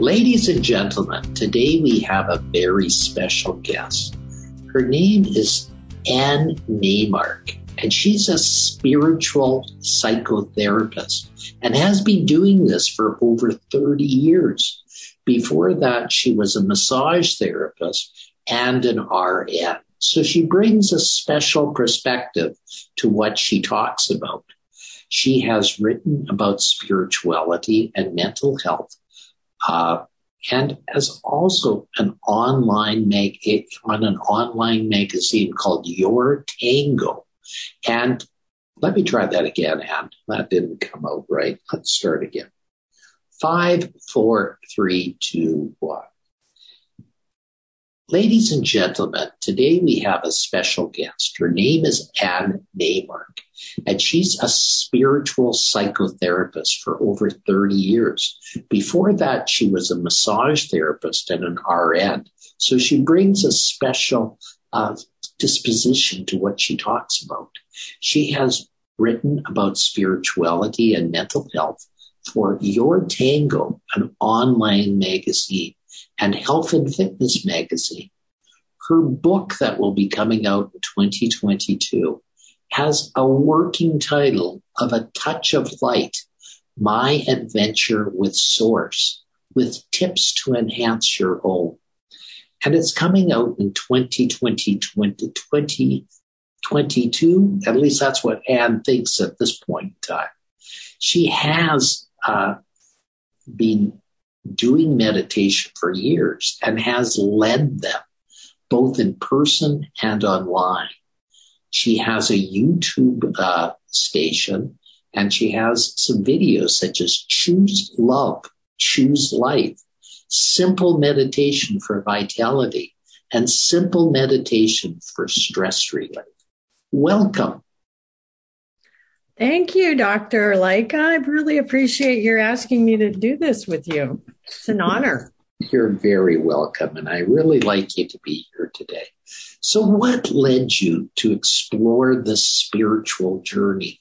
Ladies and gentlemen, today we have a very special guest. Her name is Ann Naimark, and she's a spiritual psychotherapist and has been doing this for over 30 years. Before that, she was a massage therapist and an RN. So she brings a special perspective to what she talks about. She has written about spirituality and mental health Uh, and as also an online mag on an online magazine called Your Tango. And let me try that again, Ann. That didn't come out right. Let's start again. Five, four, three, two, one. Ladies and gentlemen, today we have a special guest. Her name is Ann Naimark, and she's a spiritual psychotherapist for over 30 years. Before that, she was a massage therapist and an RN. So she brings a special uh, disposition to what she talks about. She has written about spirituality and mental health for Your Tango, an online magazine and Health and Fitness magazine. Her book that will be coming out in 2022 has a working title of A Touch of Light, My Adventure with Source, with tips to enhance your own. And it's coming out in 2020, 2022. At least that's what Ann thinks at this point in time. She has uh, been doing meditation for years and has led them both in person and online. She has a YouTube uh, station and she has some videos such as Choose Love, Choose Life, Simple Meditation for Vitality, and Simple Meditation for Stress Relief. Welcome. Thank you, Dr. Lycka. I really appreciate your asking me to do this with you. It's an honor. You're very welcome, and I really like you to be here today. So, what led you to explore this spiritual journey?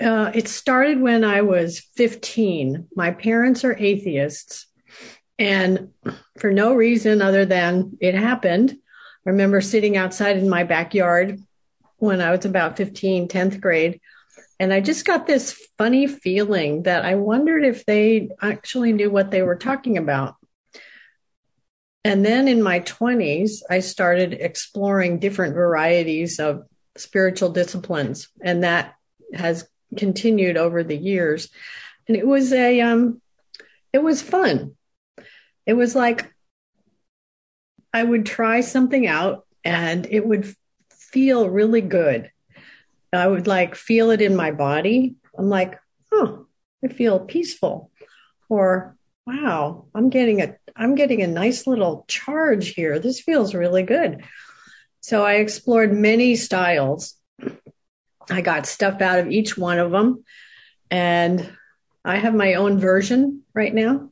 Uh, it started when I was 15. My parents are atheists, and for no reason other than it happened, I remember sitting outside in my backyard when I was about 15, 10th grade. And I just got this funny feeling that I wondered if they actually knew what they were talking about. And then in my 20s, I started exploring different varieties of spiritual disciplines. And that has continued over the years. And it was a, um, it was fun. It was like I would try something out and it would feel really good. I would like feel it in my body. I'm like, oh, I feel peaceful. Or wow, I'm getting a I'm getting a nice little charge here. This feels really good. So I explored many styles. I got stuff out of each one of them. And I have my own version right now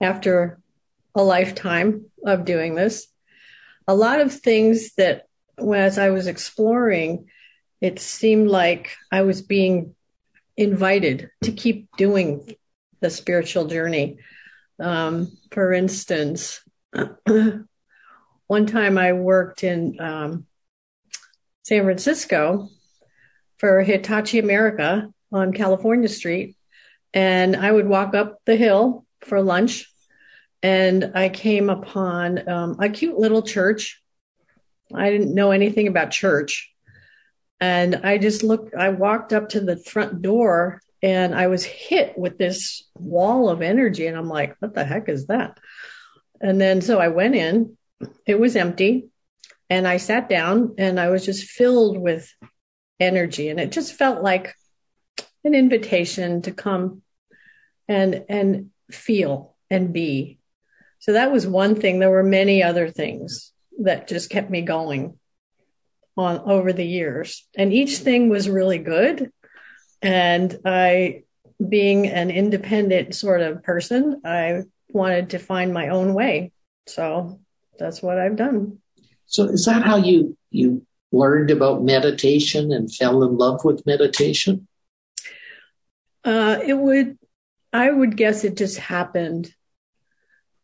after a lifetime of doing this. A lot of things that as I was exploring, it seemed like I was being invited to keep doing the spiritual journey. Um, for instance, one time I worked in um, San Francisco for Hitachi America on California Street, and I would walk up the hill for lunch, and I came upon um, a cute little church I didn't know anything about church. And I just looked, I walked up to the front door and I was hit with this wall of energy. And I'm like, what the heck is that? And then so I went in, it was empty. And I sat down and I was just filled with energy. And it just felt like an invitation to come and, and feel and be. So that was one thing. There were many other things that just kept me going on over the years. And each thing was really good. And I, being an independent sort of person, I wanted to find my own way. So that's what I've done. So is that how you you learned about meditation and fell in love with meditation? Uh, it would, I would guess it just happened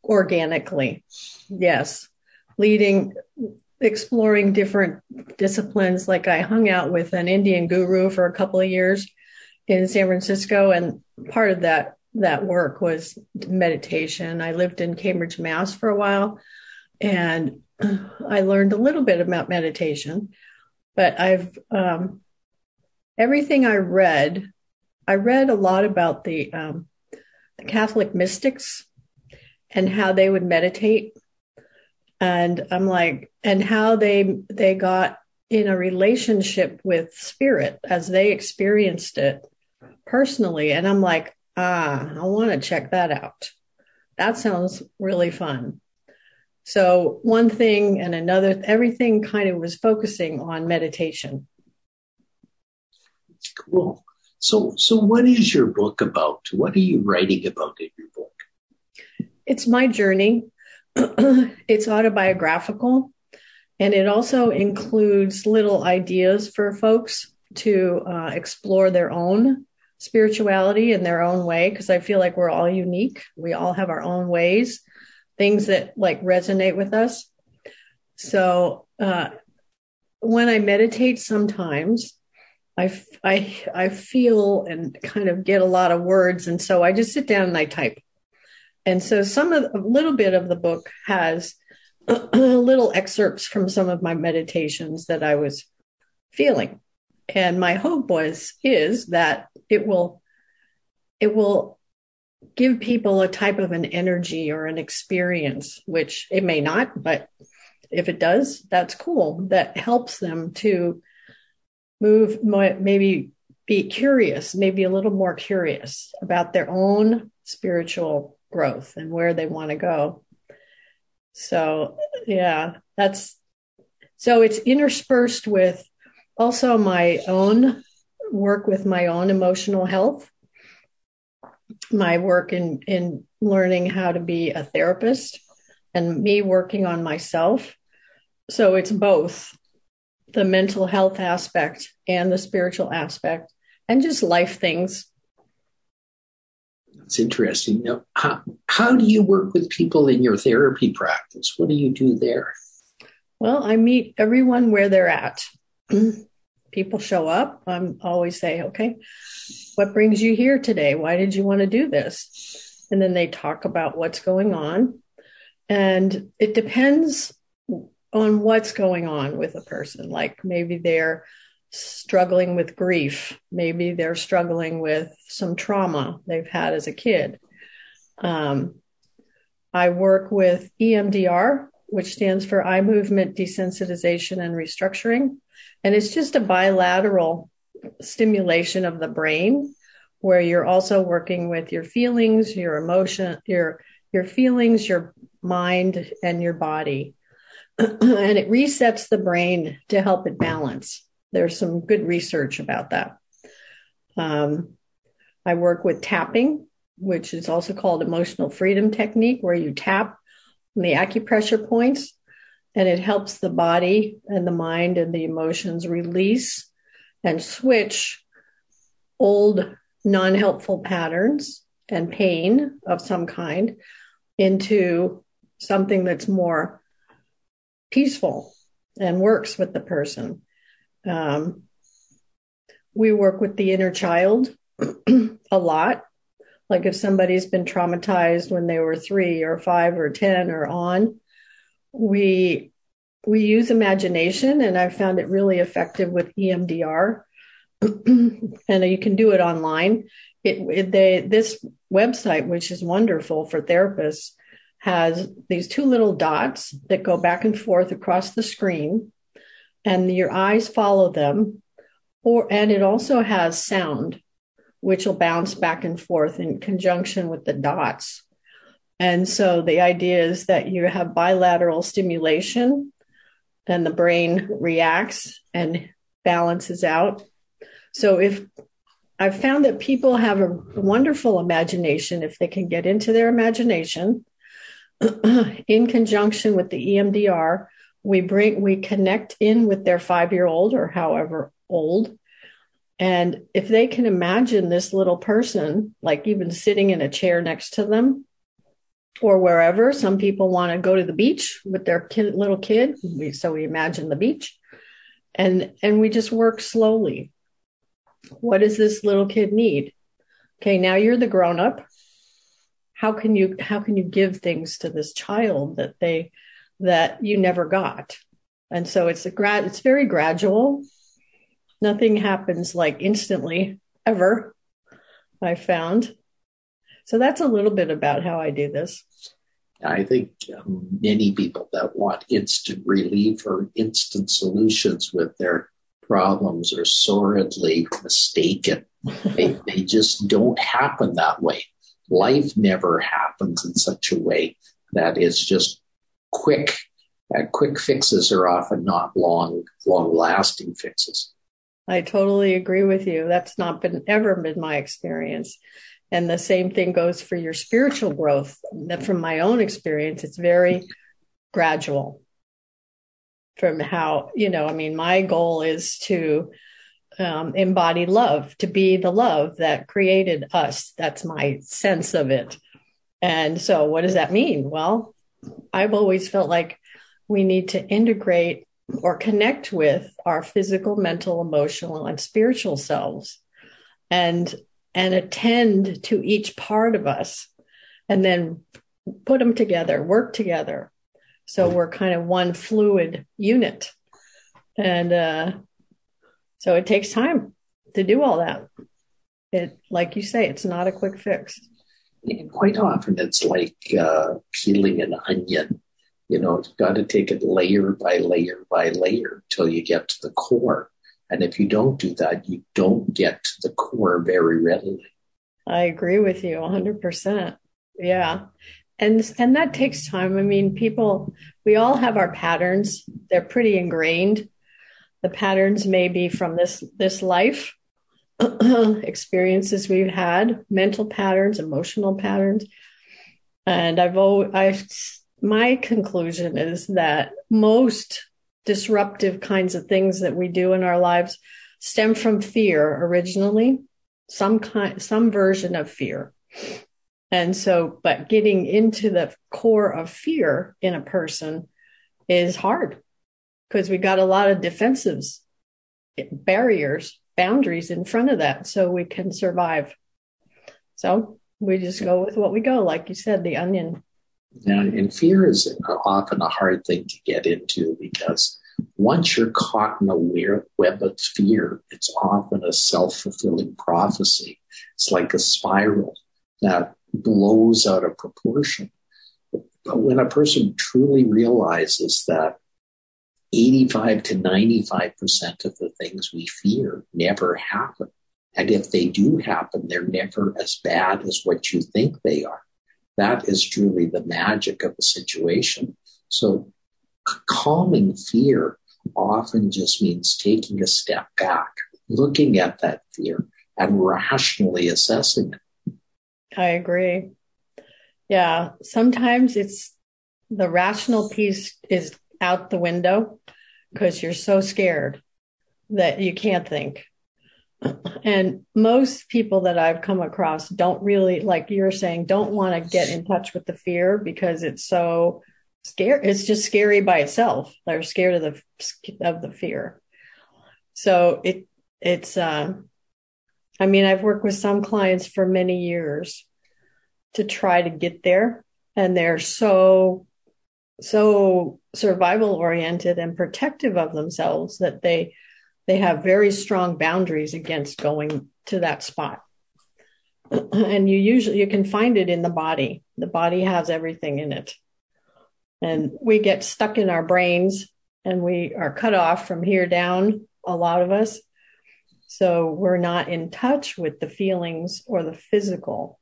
organically. Yes. Leading, exploring different disciplines. Like I hung out with an Indian guru for a couple of years in San Francisco. And part of that, that work was meditation. I lived in Cambridge, Mass for a while and I learned a little bit about meditation, but I've, um, everything I read, I read a lot about the, um, the Catholic mystics and how they would meditate. And I'm like, and how they, they got in a relationship with spirit as they experienced it personally. And I'm like, ah, I want to check that out. That sounds really fun. So one thing and another, everything kind of was focusing on meditation. Cool. So, so what is your book about? What are you writing about in your book? It's my journey. it's autobiographical, and it also includes little ideas for folks to uh, explore their own spirituality in their own way. Because I feel like we're all unique. We all have our own ways things that like resonate with us. So uh, when I meditate, sometimes I, I, I feel and kind of get a lot of words. And so I just sit down and I type. And so some of a little bit of the book has little excerpts from some of my meditations that I was feeling. And my hope was, is that it will, it will give people a type of an energy or an experience, which it may not, but if it does, that's cool. That helps them to move, maybe be curious, maybe a little more curious about their own spiritual growth and where they want to go. So, yeah, that's so it's interspersed with also my own work with my own emotional health my work in in learning how to be a therapist and me working on myself so it's both the mental health aspect and the spiritual aspect and just life things that's interesting now how, how do you work with people in your therapy practice what do you do there well i meet everyone where they're at hmm. people show up i'm always say okay what brings you here today? Why did you want to do this? And then they talk about what's going on. And it depends on what's going on with a person. Like maybe they're struggling with grief. Maybe they're struggling with some trauma they've had as a kid. Um, I work with EMDR, which stands for Eye Movement Desensitization and Restructuring. And it's just a bilateral stimulation of the brain where you're also working with your feelings, your emotion, your your feelings, your mind and your body. and it resets the brain to help it balance. There's some good research about that. Um, I work with tapping, which is also called emotional freedom technique, where you tap on the acupressure points and it helps the body and the mind and the emotions release and switch old non helpful patterns and pain of some kind into something that's more peaceful and works with the person. Um, we work with the inner child a lot. Like if somebody's been traumatized when they were three or five or 10 or on, we we use imagination, and I've found it really effective with EMDR. and you can do it online. It, it, they, this website, which is wonderful for therapists, has these two little dots that go back and forth across the screen, and your eyes follow them. Or and it also has sound, which will bounce back and forth in conjunction with the dots. And so the idea is that you have bilateral stimulation and the brain reacts and balances out. So if I've found that people have a wonderful imagination if they can get into their imagination in conjunction with the EMDR, we bring we connect in with their 5-year-old or however old. And if they can imagine this little person like even sitting in a chair next to them or wherever some people want to go to the beach with their kid, little kid so we imagine the beach. And and we just work slowly. What does this little kid need? Okay now you're the grown up how can you how can you give things to this child that they that you never got and so it's a grad it's very gradual nothing happens like instantly ever i found so that's a little bit about how i do this I think um, many people that want instant relief or instant solutions with their problems are sorely mistaken. they, they just don't happen that way. Life never happens in such a way that is just quick. Uh, quick fixes are often not long, long lasting fixes. I totally agree with you. That's not been ever been my experience. And the same thing goes for your spiritual growth. From my own experience, it's very gradual. From how, you know, I mean, my goal is to um, embody love, to be the love that created us. That's my sense of it. And so, what does that mean? Well, I've always felt like we need to integrate or connect with our physical, mental, emotional, and spiritual selves. And and attend to each part of us and then put them together, work together. So we're kind of one fluid unit. And uh, so it takes time to do all that. It, like you say, it's not a quick fix. And quite often it's like uh, peeling an onion. You know, you've got to take it layer by layer by layer till you get to the core. And if you don't do that, you don't get to the core very readily. I agree with you 100%. Yeah. And and that takes time. I mean, people we all have our patterns. They're pretty ingrained. The patterns may be from this this life experiences we've had, mental patterns, emotional patterns. And I've always I've, my conclusion is that most disruptive kinds of things that we do in our lives stem from fear originally, some kind, some version of fear. And so, but getting into the core of fear in a person is hard because we got a lot of defensives, barriers, boundaries in front of that so we can survive. So we just go with what we go, like you said, the onion. Now, and fear is uh, often a hard thing to get into because once you're caught in a web of fear, it's often a self fulfilling prophecy. It's like a spiral that blows out of proportion. But when a person truly realizes that 85 to 95% of the things we fear never happen, and if they do happen, they're never as bad as what you think they are that is truly the magic of the situation. So calming fear often just means taking a step back, looking at that fear and rationally assessing it. I agree. Yeah. Sometimes it's the rational piece is out the window because you're so scared that you can't think. And most people that I've come across don't really, like you're saying, don't want to get in touch with the fear because it's so scary. It's just scary by itself. They're scared of the of the fear. So it it's. Uh, I mean, I've worked with some clients for many years to try to get there, and they're so so survival oriented and protective of themselves that they they have very strong boundaries against going to that spot. and you usually you can find it in the body. The body has everything in it. And we get stuck in our brains and we are cut off from here down, a lot of us. So we're not in touch with the feelings or the physical.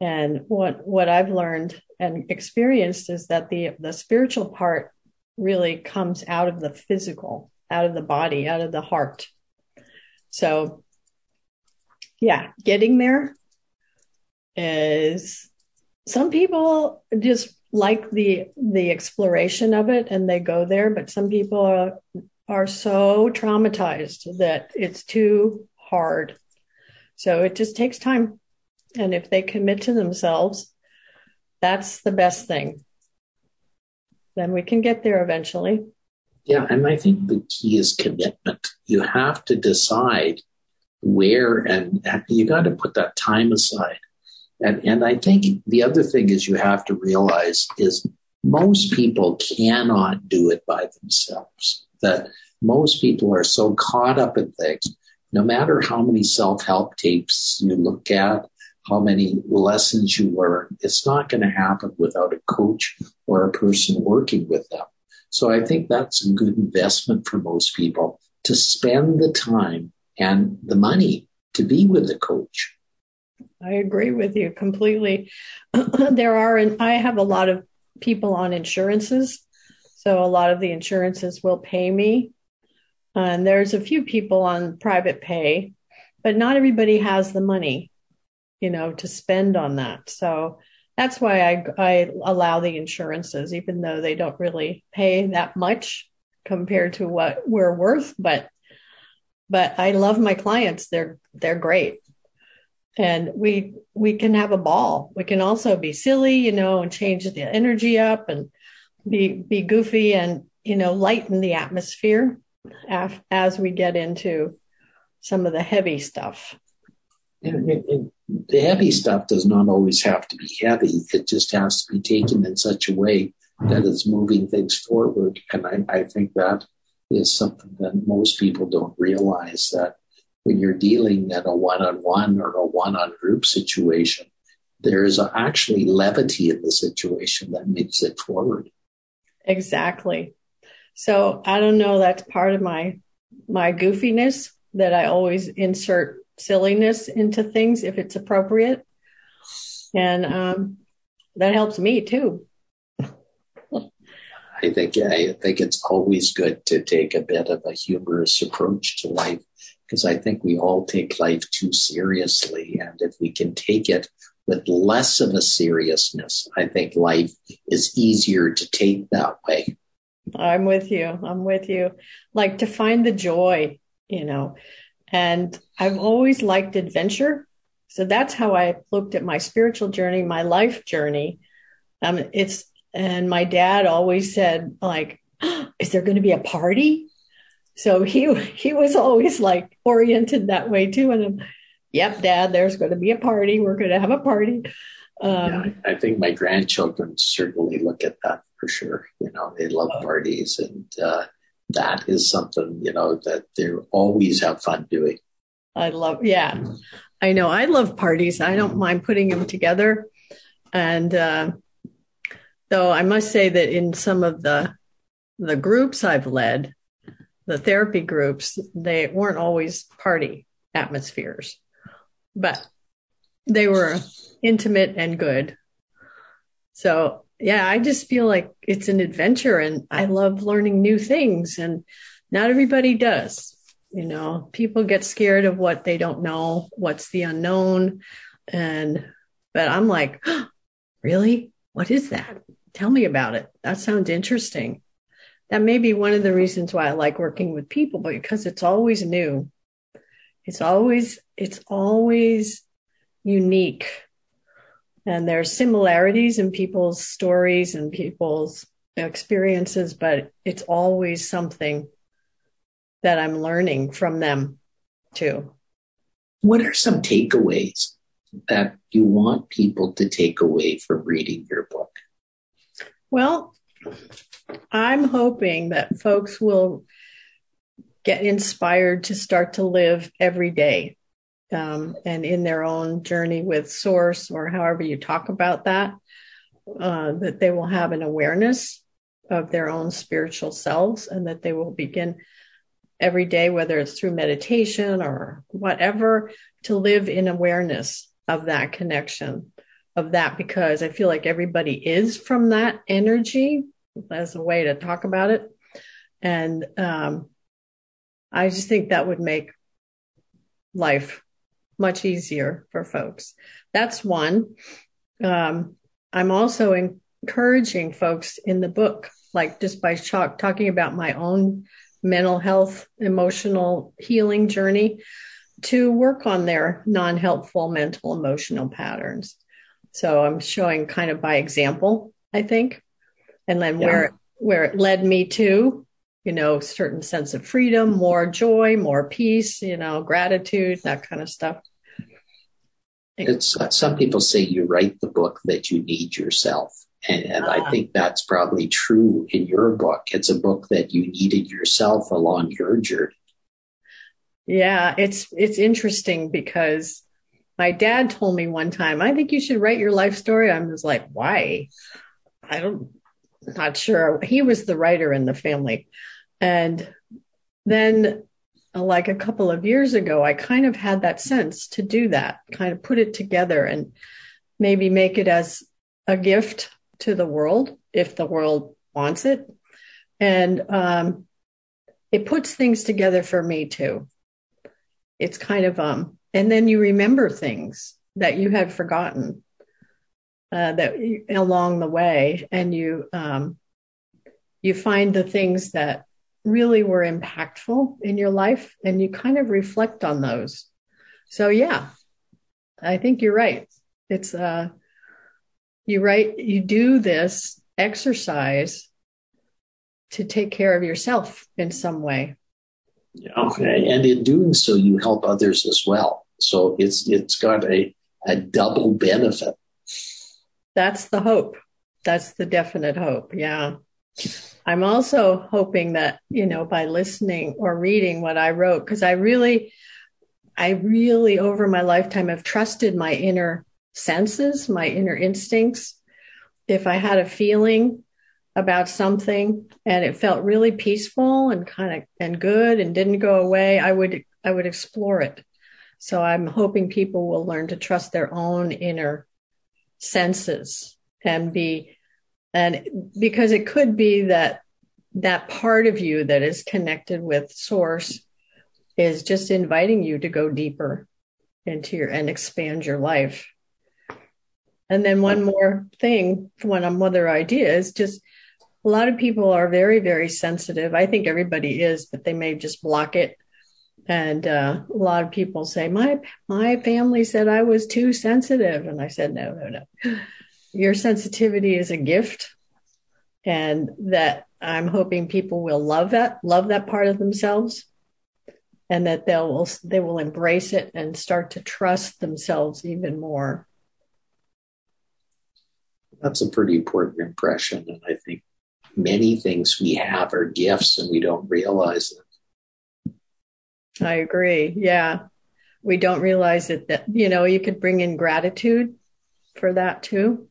And what what I've learned and experienced is that the the spiritual part really comes out of the physical, out of the body, out of the heart. So yeah, getting there is some people just like the the exploration of it and they go there, but some people are are so traumatized that it's too hard. So it just takes time. And if they commit to themselves, that's the best thing. Then we can get there eventually. Yeah, and I think the key is commitment. You have to decide where and you got to put that time aside. And and I think the other thing is you have to realize is most people cannot do it by themselves. That most people are so caught up in things, no matter how many self-help tapes you look at, how many lessons you learn, it's not going to happen without a coach or a person working with them. So I think that's a good investment for most people to spend the time and the money to be with a coach. I agree with you completely. there are, and I have a lot of people on insurances. So a lot of the insurances will pay me. And there's a few people on private pay, but not everybody has the money, you know, to spend on that. So that's why I, I allow the insurances, even though they don't really pay that much compared to what we're worth. But but I love my clients. They're they're great. And we we can have a ball. We can also be silly, you know, and change the energy up and be be goofy and you know lighten the atmosphere af- as we get into some of the heavy stuff. And, and, the heavy stuff does not always have to be heavy. It just has to be taken in such a way that it's moving things forward. And I, I think that is something that most people don't realize that when you're dealing in a one-on-one or a one-on-group situation, there is actually levity in the situation that makes it forward. Exactly. So I don't know. That's part of my my goofiness that I always insert silliness into things if it's appropriate, and um, that helps me too. I think I think it's always good to take a bit of a humorous approach to life because I think we all take life too seriously, and if we can take it with less of a seriousness, I think life is easier to take that way. I'm with you. I'm with you. Like to find the joy, you know. And I've always liked adventure. So that's how I looked at my spiritual journey, my life journey. Um, it's and my dad always said, like, is there going to be a party? So he he was always like oriented that way too. And I'm, yep, dad, there's going to be a party. We're going to have a party. Um, yeah, I think my grandchildren certainly look at that for sure. You know, they love parties, and uh, that is something you know that they always have fun doing. I love, yeah, I know. I love parties. I don't mind putting them together, and uh, Though I must say that in some of the the groups I've led, the therapy groups, they weren't always party atmospheres, but they were intimate and good. So yeah, I just feel like it's an adventure and I love learning new things and not everybody does. You know, people get scared of what they don't know, what's the unknown. And, but I'm like, oh, really? What is that? Tell me about it. That sounds interesting. That may be one of the reasons why I like working with people, because it's always new. It's always, it's always unique. And there's similarities in people's stories and people's experiences, but it's always something that I'm learning from them too. What are some takeaways that you want people to take away from reading your book? Well, I'm hoping that folks will get inspired to start to live every day um, and in their own journey with source or however you talk about that, uh, that they will have an awareness of their own spiritual selves and that they will begin every day, whether it's through meditation or whatever, to live in awareness of that connection of that because I feel like everybody is from that energy as a way to talk about it. And um, I just think that would make life much easier for folks. That's one. Um, I'm also encouraging folks in the book, like just by talk, talking about my own mental health, emotional healing journey, to work on their non helpful mental emotional patterns. So I'm showing kind of by example, I think, and then yeah. where where it led me to, you know, certain sense of freedom, more joy, more peace, you know, gratitude, that kind of stuff. It's uh, some people say you write the book that you need yourself. And, and I ah. think that's probably true in your book. It's a book that you needed yourself along your journey. Yeah, it's it's interesting because my dad told me one time, I think you should write your life story. I was like, why? I don't not sure. He was the writer in the family. And then like a couple of years ago, I kind of had that sense to do that, kind of put it together and maybe make it as a gift to the world if the world wants it. And um, it puts things together for me too. It's kind of, um, and then you remember things that you had forgotten uh, that along the way, and you um, you find the things that really were impactful in your life, and you kind of reflect on those. So yeah, I think you're right. It's uh, you write, you do this exercise to take care of yourself in some way. Okay, and in doing so, you help others as well. So it's it's got a a double benefit. That's the hope. That's the definite hope. Yeah. I'm also hoping that, you know, by listening or reading what I wrote, because I really, I really over my lifetime have trusted my inner senses, my inner instincts. If I had a feeling about something and it felt really peaceful and kind of and good and didn't go away, I would I would explore it. So I'm hoping people will learn to trust their own inner senses and be and because it could be that that part of you that is connected with source is just inviting you to go deeper into your and expand your life and then one more thing, one other idea is just a lot of people are very, very sensitive. I think everybody is, but they may just block it. And uh, a lot of people say, "My my family said I was too sensitive," and I said, "No, no, no. Your sensitivity is a gift, and that I'm hoping people will love that, love that part of themselves, and that they'll they will embrace it and start to trust themselves even more." That's a pretty important impression. And I think many things we have are gifts and we don't realize them. I agree. Yeah. We don't realize it that, you know, you could bring in gratitude for that too.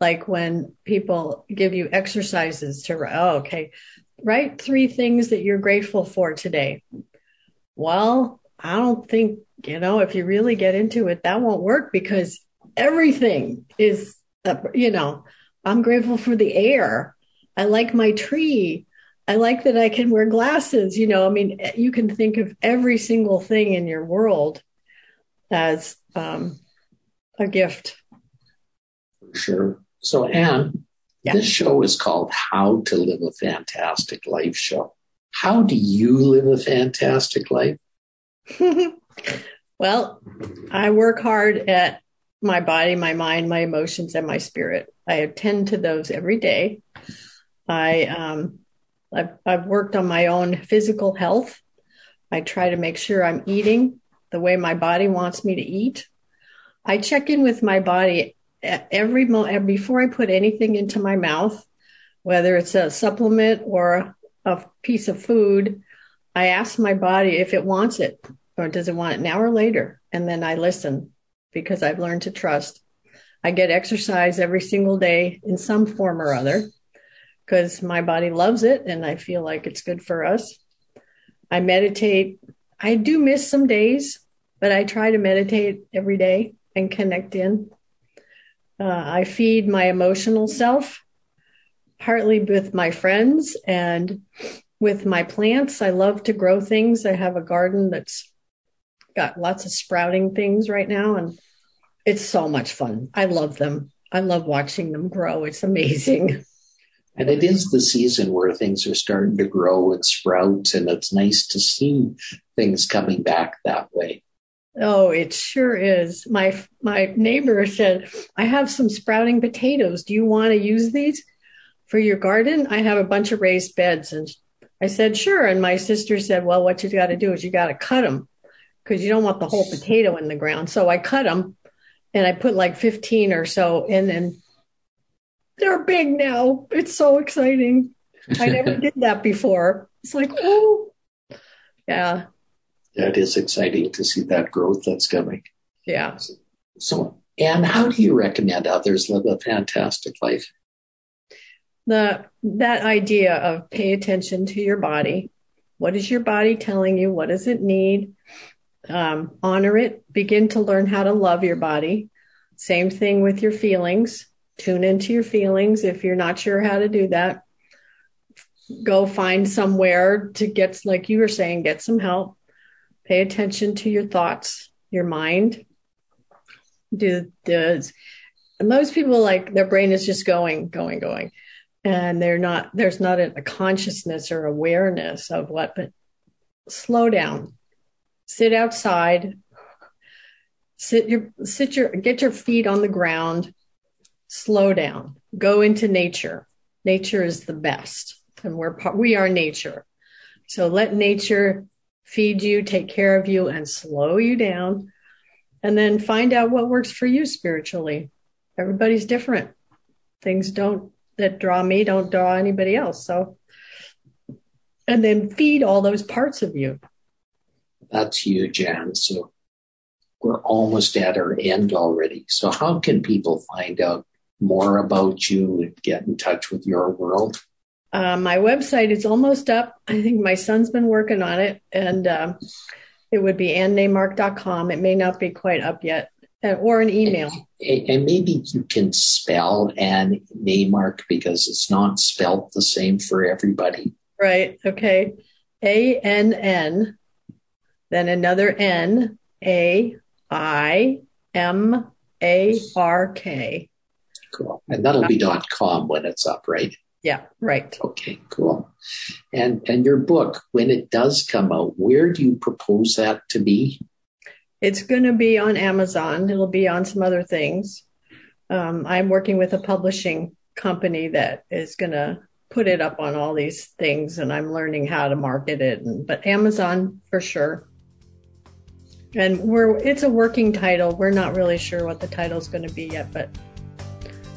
Like when people give you exercises to, oh, okay, write three things that you're grateful for today. Well, I don't think, you know, if you really get into it, that won't work because everything is you know, I'm grateful for the air. I like my tree. I like that I can wear glasses. You know, I mean, you can think of every single thing in your world as um, a gift. Sure. So, Ann, yeah. this show is called How to Live a Fantastic Life Show. How do you live a fantastic life? well, I work hard at my body, my mind, my emotions, and my spirit. I attend to those every day. I um, I've, I've worked on my own physical health. I try to make sure I'm eating the way my body wants me to eat. I check in with my body every before I put anything into my mouth, whether it's a supplement or a piece of food. I ask my body if it wants it or does it want it now or later, and then I listen because I've learned to trust. I get exercise every single day in some form or other because my body loves it and I feel like it's good for us. I meditate. I do miss some days, but I try to meditate every day and connect in. Uh, I feed my emotional self, partly with my friends and with my plants. I love to grow things. I have a garden that's got lots of sprouting things right now, and it's so much fun. I love them. I love watching them grow. It's amazing. And it is the season where things are starting to grow and sprout, and it's nice to see things coming back that way. Oh, it sure is. My my neighbor said, "I have some sprouting potatoes. Do you want to use these for your garden? I have a bunch of raised beds." And I said, "Sure." And my sister said, "Well, what you got to do is you got to cut them because you don't want the whole potato in the ground." So I cut them, and I put like fifteen or so in, and then they're big now. It's so exciting. I never did that before. It's like, oh, yeah. That is exciting to see that growth that's coming. Yeah. So, and how do you recommend others live a fantastic life? The that idea of pay attention to your body. What is your body telling you? What does it need? Um, honor it. Begin to learn how to love your body. Same thing with your feelings tune into your feelings. If you're not sure how to do that, go find somewhere to get, like you were saying, get some help. Pay attention to your thoughts, your mind. Do does most people like their brain is just going, going, going, and they're not. There's not a, consciousness or awareness of what. But slow down. Sit outside. Sit your sit your get your feet on the ground slow down, go into nature. Nature is the best, and we're we are nature. So let nature feed you, take care of you, and slow you down, and then find out what works for you spiritually. Everybody's different. Things don't that draw me don't draw anybody else. So, and then feed all those parts of you. That's huge, Ann. So we're almost at our end already. So how can people find out more about you and get in touch with your world? Uh, my website is almost up. I think my son's been working on it, and uh, it would be annnaimark.com. It may not be quite up yet, uh, or an email. And, and, maybe you can spell Naimark because it's not spelled the same for everybody. Right. Okay. A N N, then another N, A I M A R K. Cool. And that'll be dot com when it's up, right? Yeah, right. Okay, cool. And and your book, when it does come out, where do you propose that to be? It's going to be on Amazon. It'll be on some other things. Um, I'm working with a publishing company that is going to put it up on all these things, and I'm learning how to market it. And, but Amazon for sure. And we're it's a working title. We're not really sure what the title is going to be yet, but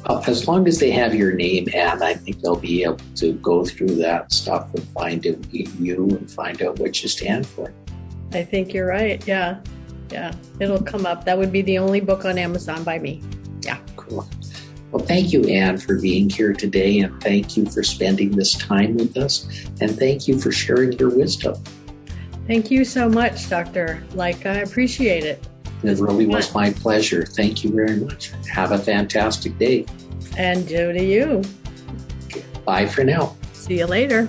Uh, as long as they have your name, and I think they'll be able to go through that stuff and find out you and find out what you stand for. I think you're right. Yeah. Yeah. It'll come up. That would be the only book on Amazon by me. Yeah. Cool. Well, thank you, Ann, for being here today, and thank you for spending this time with us, and thank you for sharing your wisdom. Thank you so much, Doctor. Lycka, I appreciate it. It really was my pleasure. Thank you very much. Have a fantastic day. And Joe to you. Bye for now. See you later.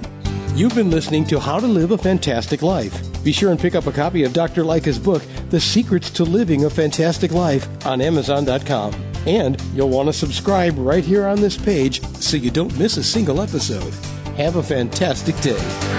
You've been listening to How to Live a Fantastic Life. Be sure and pick up a copy of Dr. Lycka's book, The Secrets to Living a Fantastic Life, on Amazon.com. And you'll want to subscribe right here on this page so you don't miss a single episode. Have a fantastic day.